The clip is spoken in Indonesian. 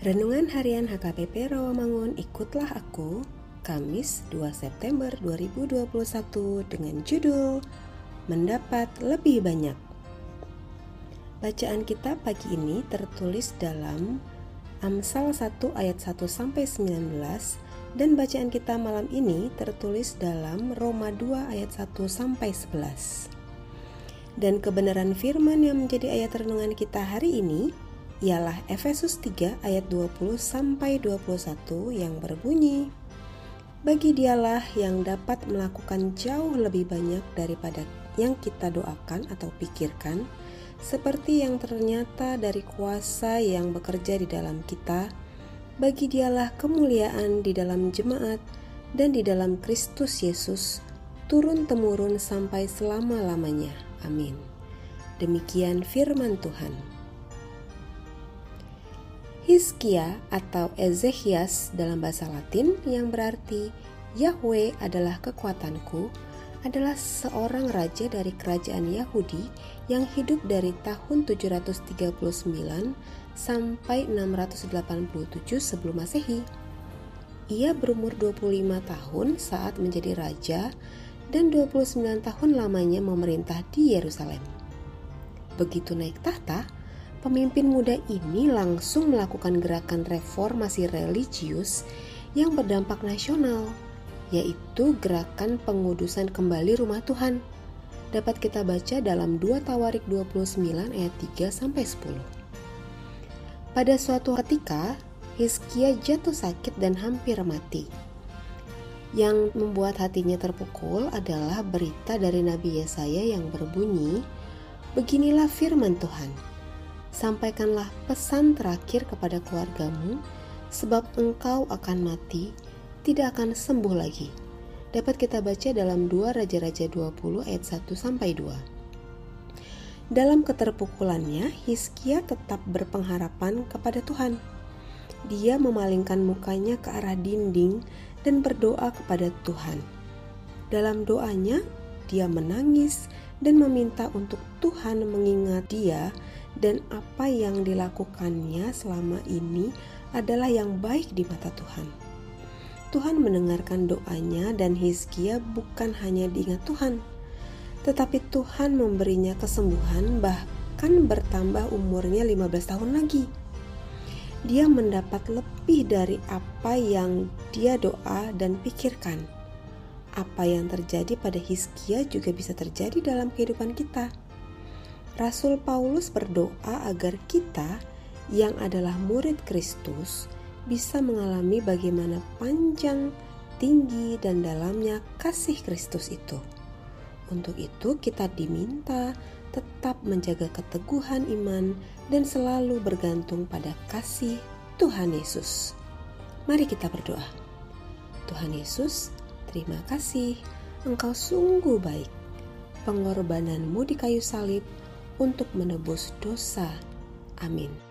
Renungan Harian HKBP Rawamangun Ikutlah Aku Kamis 2 September 2021 dengan judul Mendapat Lebih Banyak Bacaan kita pagi ini tertulis dalam Amsal 1 ayat 1 sampai 19 dan bacaan kita malam ini tertulis dalam Roma 2 ayat 1 sampai 11. Dan kebenaran firman yang menjadi ayat renungan kita hari ini ialah Efesus 3 ayat 20 sampai 21 yang berbunyi Bagi dialah yang dapat melakukan jauh lebih banyak daripada yang kita doakan atau pikirkan seperti yang ternyata dari kuasa yang bekerja di dalam kita bagi dialah kemuliaan di dalam jemaat dan di dalam Kristus Yesus turun temurun sampai selama-lamanya. Amin. Demikian firman Tuhan. Hizkia atau Ezekias dalam bahasa Latin yang berarti Yahweh adalah kekuatanku adalah seorang raja dari kerajaan Yahudi yang hidup dari tahun 739 sampai 687 sebelum Masehi. Ia berumur 25 tahun saat menjadi raja dan 29 tahun lamanya memerintah di Yerusalem. Begitu naik tahta, pemimpin muda ini langsung melakukan gerakan reformasi religius yang berdampak nasional, yaitu gerakan pengudusan kembali rumah Tuhan. Dapat kita baca dalam 2 Tawarik 29 ayat 3 sampai 10. Pada suatu ketika, Hizkia jatuh sakit dan hampir mati. Yang membuat hatinya terpukul adalah berita dari Nabi Yesaya yang berbunyi, "Beginilah firman Tuhan: sampaikanlah pesan terakhir kepada keluargamu, sebab engkau akan mati, tidak akan sembuh lagi. Dapat kita baca dalam 2 Raja-Raja 20 ayat 1 sampai 2. Dalam keterpukulannya, Hizkia tetap berpengharapan kepada Tuhan. Dia memalingkan mukanya ke arah dinding dan berdoa kepada Tuhan. Dalam doanya, dia menangis dan meminta untuk Tuhan mengingat dia dan apa yang dilakukannya selama ini adalah yang baik di mata Tuhan. Tuhan mendengarkan doanya dan Hizkia bukan hanya diingat Tuhan, tetapi Tuhan memberinya kesembuhan bahkan bertambah umurnya 15 tahun lagi. Dia mendapat lebih dari apa yang dia doa dan pikirkan. Apa yang terjadi pada Hizkia juga bisa terjadi dalam kehidupan kita. Rasul Paulus berdoa agar kita yang adalah murid Kristus bisa mengalami bagaimana panjang, tinggi, dan dalamnya kasih Kristus itu. Untuk itu, kita diminta tetap menjaga keteguhan iman dan selalu bergantung pada kasih Tuhan Yesus. Mari kita berdoa. Tuhan Yesus, terima kasih. Engkau sungguh baik. Pengorbananmu di kayu salib untuk menebus dosa. Amin.